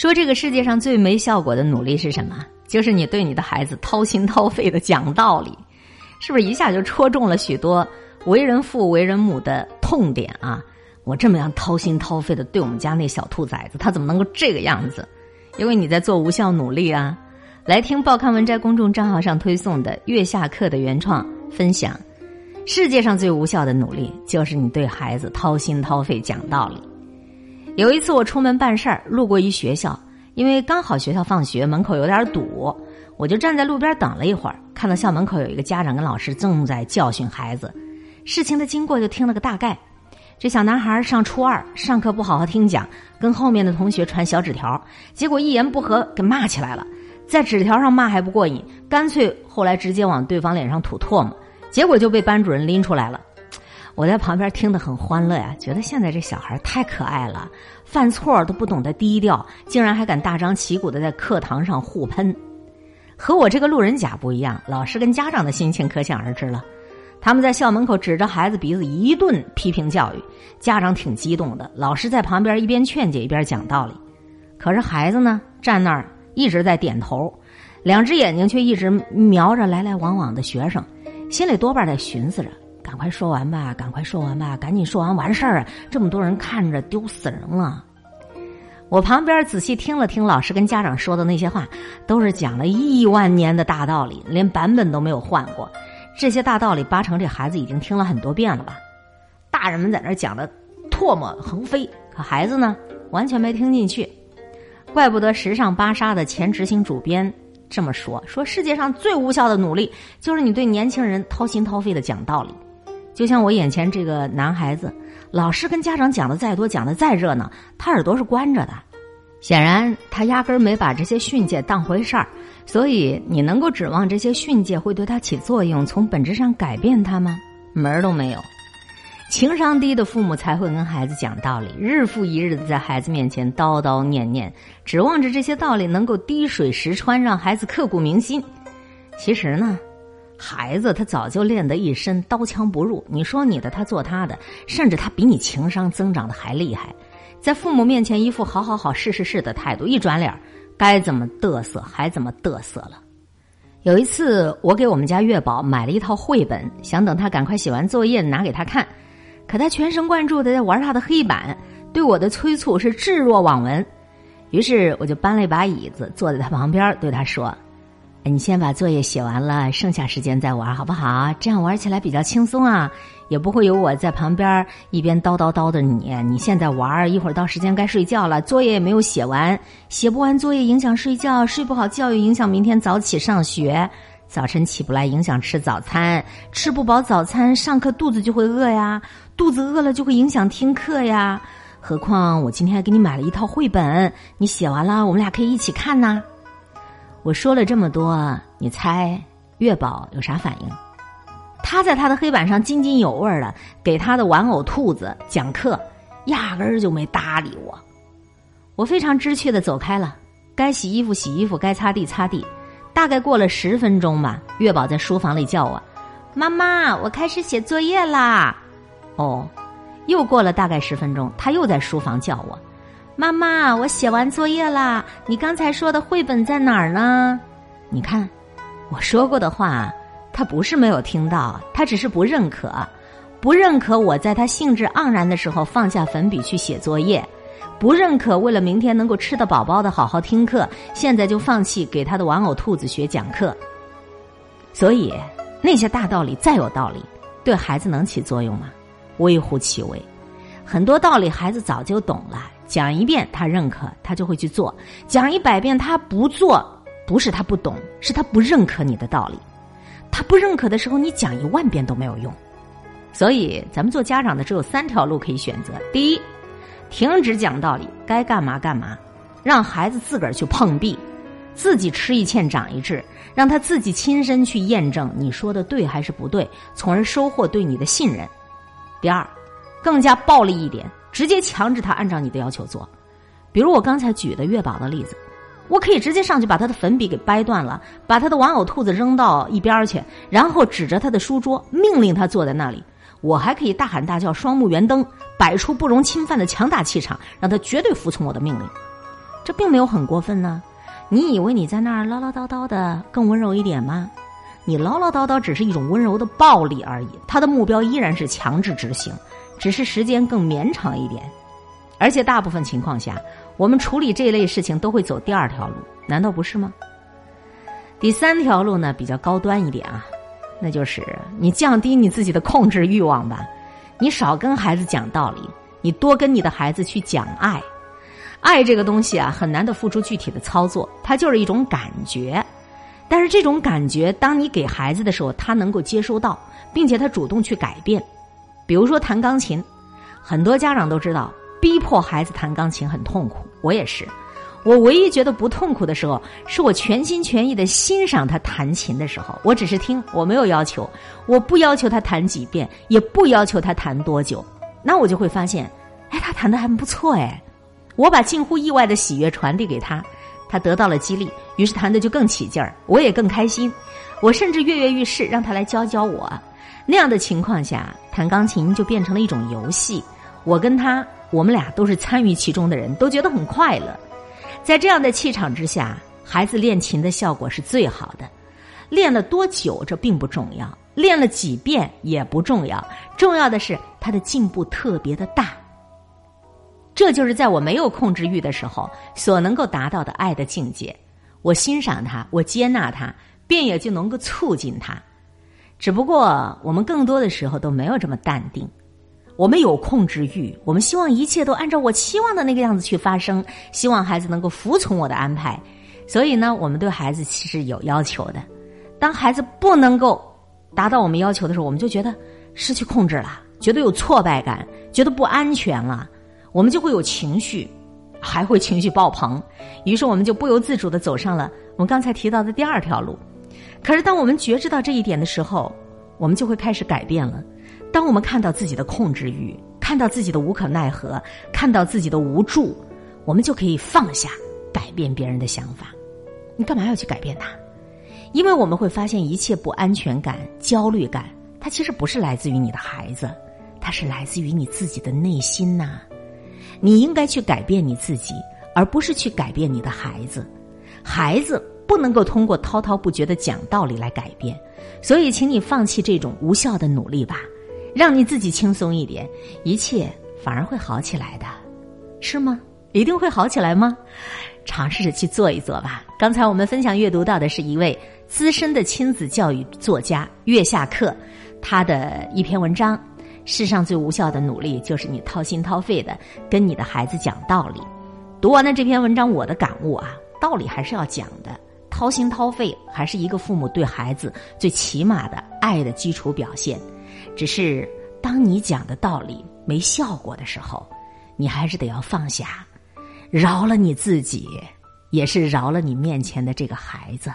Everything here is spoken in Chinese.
说这个世界上最没效果的努力是什么？就是你对你的孩子掏心掏肺的讲道理，是不是一下就戳中了许多为人父为人母的痛点啊？我这么样掏心掏肺的对我们家那小兔崽子，他怎么能够这个样子？因为你在做无效努力啊！来听报刊文摘公众账号上推送的月下课的原创分享：世界上最无效的努力，就是你对孩子掏心掏肺讲道理。有一次我出门办事儿，路过一学校，因为刚好学校放学，门口有点堵，我就站在路边等了一会儿。看到校门口有一个家长跟老师正在教训孩子，事情的经过就听了个大概。这小男孩上初二，上课不好好听讲，跟后面的同学传小纸条，结果一言不合给骂起来了。在纸条上骂还不过瘾，干脆后来直接往对方脸上吐唾沫，结果就被班主任拎出来了。我在旁边听得很欢乐呀，觉得现在这小孩太可爱了，犯错都不懂得低调，竟然还敢大张旗鼓的在课堂上互喷。和我这个路人甲不一样，老师跟家长的心情可想而知了。他们在校门口指着孩子鼻子一顿批评教育，家长挺激动的，老师在旁边一边劝解一边讲道理。可是孩子呢，站那儿一直在点头，两只眼睛却一直瞄着来来往往的学生，心里多半在寻思着。赶快说完吧，赶快说完吧，赶紧说完完事儿啊！这么多人看着，丢死人了。我旁边仔细听了听老师跟家长说的那些话，都是讲了亿万年的大道理，连版本都没有换过。这些大道理八成这孩子已经听了很多遍了吧？大人们在那讲的唾沫横飞，可孩子呢，完全没听进去。怪不得时尚芭莎的前执行主编这么说：说世界上最无效的努力，就是你对年轻人掏心掏肺的讲道理。就像我眼前这个男孩子，老师跟家长讲的再多，讲的再热闹，他耳朵是关着的。显然，他压根儿没把这些训诫当回事儿。所以，你能够指望这些训诫会对他起作用，从本质上改变他吗？门儿都没有。情商低的父母才会跟孩子讲道理，日复一日的在孩子面前叨叨念念，指望着这些道理能够滴水石穿，让孩子刻骨铭心。其实呢？孩子他早就练得一身刀枪不入，你说你的，他做他的，甚至他比你情商增长的还厉害，在父母面前一副好好好是是是的态度，一转脸该怎么嘚瑟还怎么嘚瑟了。有一次，我给我们家月宝买了一套绘本，想等他赶快写完作业拿给他看，可他全神贯注的在玩他的黑板，对我的催促是置若罔闻。于是我就搬了一把椅子坐在他旁边，对他说。你先把作业写完了，剩下时间再玩，好不好？这样玩起来比较轻松啊，也不会有我在旁边一边叨叨叨的你。你现在玩，一会儿到时间该睡觉了，作业也没有写完，写不完作业影响睡觉，睡不好觉又影响明天早起上学，早晨起不来影响吃早餐，吃不饱早餐上课肚子就会饿呀，肚子饿了就会影响听课呀。何况我今天还给你买了一套绘本，你写完了我们俩可以一起看呐。我说了这么多，你猜月宝有啥反应？他在他的黑板上津津有味的给他的玩偶兔子讲课，压根儿就没搭理我。我非常知趣的走开了，该洗衣服洗衣服，该擦地擦地。大概过了十分钟吧，月宝在书房里叫我：“妈妈，我开始写作业啦。”哦，又过了大概十分钟，他又在书房叫我。妈妈，我写完作业啦。你刚才说的绘本在哪儿呢？你看，我说过的话，他不是没有听到，他只是不认可，不认可我在他兴致盎然的时候放下粉笔去写作业，不认可为了明天能够吃得饱饱的好好听课，现在就放弃给他的玩偶兔子学讲课。所以那些大道理再有道理，对孩子能起作用吗？微乎其微。很多道理孩子早就懂了。讲一遍他认可，他就会去做；讲一百遍他不做，不是他不懂，是他不认可你的道理。他不认可的时候，你讲一万遍都没有用。所以，咱们做家长的只有三条路可以选择：第一，停止讲道理，该干嘛干嘛，让孩子自个儿去碰壁，自己吃一堑长一智，让他自己亲身去验证你说的对还是不对，从而收获对你的信任。第二，更加暴力一点。直接强制他按照你的要求做，比如我刚才举的月宝的例子，我可以直接上去把他的粉笔给掰断了，把他的玩偶兔子扔到一边去，然后指着他的书桌命令他坐在那里。我还可以大喊大叫，双目圆瞪，摆出不容侵犯的强大气场，让他绝对服从我的命令。这并没有很过分呢。你以为你在那儿唠唠叨叨的更温柔一点吗？你唠唠叨叨只是一种温柔的暴力而已，他的目标依然是强制执行，只是时间更绵长一点。而且大部分情况下，我们处理这类事情都会走第二条路，难道不是吗？第三条路呢比较高端一点啊，那就是你降低你自己的控制欲望吧，你少跟孩子讲道理，你多跟你的孩子去讲爱。爱这个东西啊，很难的付出具体的操作，它就是一种感觉。但是这种感觉，当你给孩子的时候，他能够接收到，并且他主动去改变。比如说弹钢琴，很多家长都知道，逼迫孩子弹钢琴很痛苦。我也是，我唯一觉得不痛苦的时候，是我全心全意的欣赏他弹琴的时候。我只是听，我没有要求，我不要求他弹几遍，也不要求他弹多久。那我就会发现，哎，他弹的还不错哎。我把近乎意外的喜悦传递给他，他得到了激励，于是弹的就更起劲儿，我也更开心。我甚至跃跃欲试，让他来教教我。那样的情况下，弹钢琴就变成了一种游戏。我跟他，我们俩都是参与其中的人，都觉得很快乐。在这样的气场之下，孩子练琴的效果是最好的。练了多久这并不重要，练了几遍也不重要，重要的是他的进步特别的大。这就是在我没有控制欲的时候所能够达到的爱的境界。我欣赏他，我接纳他，便也就能够促进他。只不过我们更多的时候都没有这么淡定。我们有控制欲，我们希望一切都按照我期望的那个样子去发生，希望孩子能够服从我的安排。所以呢，我们对孩子其实有要求的。当孩子不能够达到我们要求的时候，我们就觉得失去控制了，觉得有挫败感，觉得不安全了。我们就会有情绪，还会情绪爆棚，于是我们就不由自主的走上了我们刚才提到的第二条路。可是当我们觉知到这一点的时候，我们就会开始改变了。当我们看到自己的控制欲，看到自己的无可奈何，看到自己的无助，我们就可以放下，改变别人的想法。你干嘛要去改变他？因为我们会发现，一切不安全感、焦虑感，它其实不是来自于你的孩子，它是来自于你自己的内心呐。你应该去改变你自己，而不是去改变你的孩子。孩子不能够通过滔滔不绝的讲道理来改变，所以，请你放弃这种无效的努力吧，让你自己轻松一点，一切反而会好起来的，是吗？一定会好起来吗？尝试着去做一做吧。刚才我们分享阅读到的是一位资深的亲子教育作家月下课，他的一篇文章。世上最无效的努力，就是你掏心掏肺的跟你的孩子讲道理。读完了这篇文章，我的感悟啊，道理还是要讲的，掏心掏肺还是一个父母对孩子最起码的爱的基础表现。只是当你讲的道理没效果的时候，你还是得要放下，饶了你自己，也是饶了你面前的这个孩子。